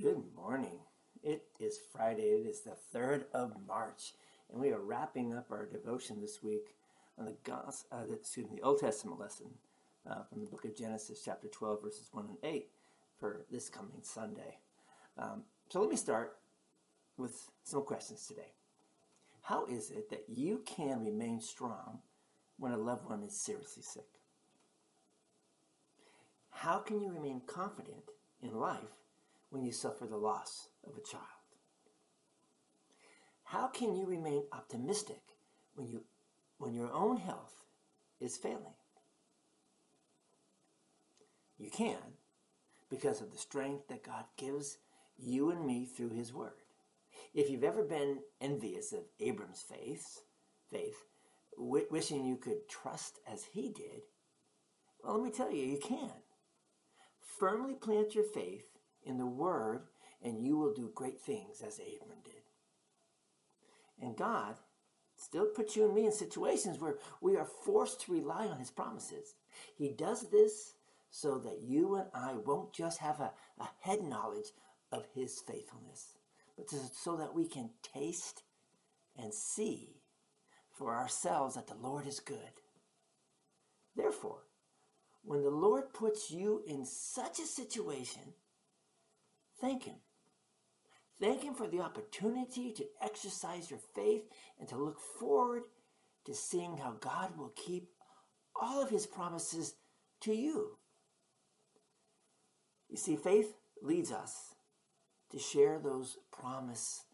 Good morning. It is Friday. It is the 3rd of March, and we are wrapping up our devotion this week on the, Gos- uh, excuse me, the Old Testament lesson uh, from the book of Genesis, chapter 12, verses 1 and 8, for this coming Sunday. Um, so let me start with some questions today. How is it that you can remain strong when a loved one is seriously sick? How can you remain confident in life when you suffer the loss of a child? How can you remain optimistic when you when your own health is failing? You can because of the strength that God gives you and me through his word. If you've ever been envious of Abram's faith, faith, wishing you could trust as he did, well, let me tell you, you can. Firmly plant your faith in the Word, and you will do great things as Abram did. And God still puts you and me in situations where we are forced to rely on His promises. He does this so that you and I won't just have a, a head knowledge of His faithfulness, but so that we can taste and see for ourselves that the Lord is good. Therefore, when the Lord puts you in such a situation, thank Him. Thank Him for the opportunity to exercise your faith and to look forward to seeing how God will keep all of His promises to you. You see, faith leads us to share those promises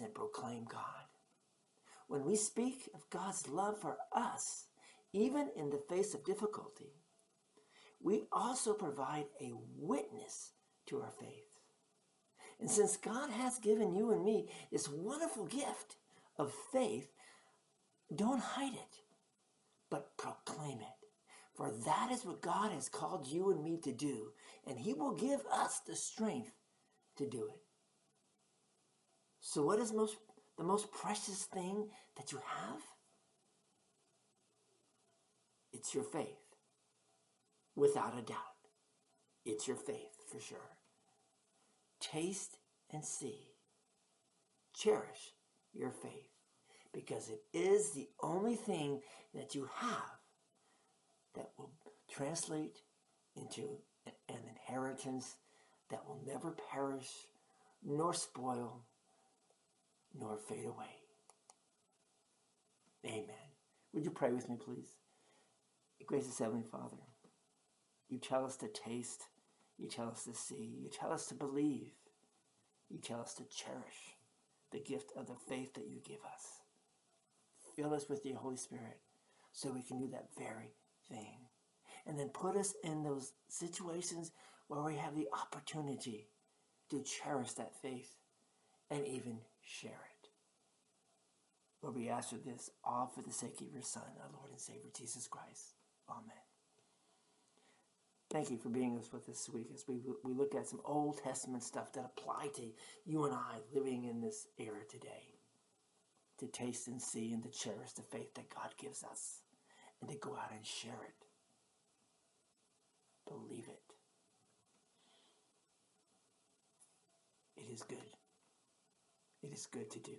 and proclaim God. When we speak of God's love for us, even in the face of difficulty, we also provide a witness to our faith. And since God has given you and me this wonderful gift of faith, don't hide it, but proclaim it. For that is what God has called you and me to do, and He will give us the strength to do it. So, what is most the most precious thing that you have? It's your faith without a doubt. It's your faith for sure. Taste and see. Cherish your faith because it is the only thing that you have that will translate into an inheritance that will never perish, nor spoil, nor fade away. Amen. Would you pray with me, please? Gracious Heavenly Father. You tell us to taste. You tell us to see. You tell us to believe. You tell us to cherish the gift of the faith that you give us. Fill us with your Holy Spirit so we can do that very thing. And then put us in those situations where we have the opportunity to cherish that faith and even share it. Lord, we ask for this all for the sake of your Son, our Lord and Savior, Jesus Christ. Amen. Thank you for being with us this week as we, we look at some Old Testament stuff that apply to you and I living in this era today. To taste and see and to cherish the faith that God gives us and to go out and share it. Believe it. It is good. It is good to do.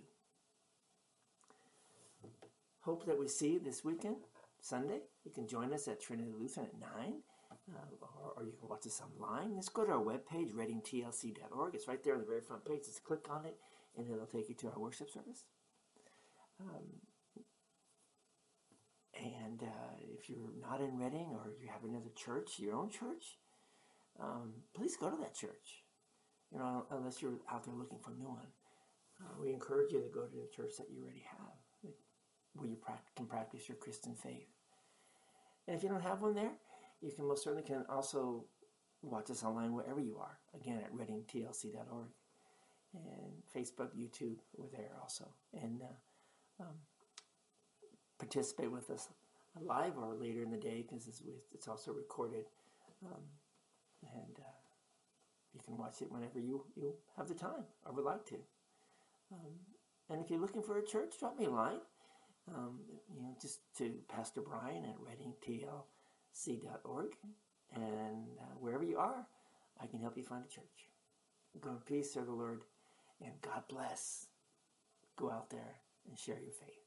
Hope that we see you this weekend, Sunday. You can join us at Trinity Lutheran at 9 uh, or, you can watch this online. Just go to our webpage, readingtlc.org. It's right there on the very front page. Just click on it, and it'll take you to our worship service. Um, and uh, if you're not in Reading or you have another church, your own church, um, please go to that church. You know, unless you're out there looking for a new one. Uh, we encourage you to go to the church that you already have, where you can practice your Christian faith. And if you don't have one there, you can most certainly can also watch us online wherever you are. Again, at readingtlc.org. And Facebook, YouTube, we're there also. And uh, um, participate with us live or later in the day because it's, also recorded. Um, and uh, you can watch it whenever you, you have the time or would like to. Um, and if you're looking for a church, drop me a line. Um, you know, just to Pastor Brian at Reading TL c.org, and uh, wherever you are, I can help you find a church. Go in peace, serve the Lord, and God bless. Go out there and share your faith.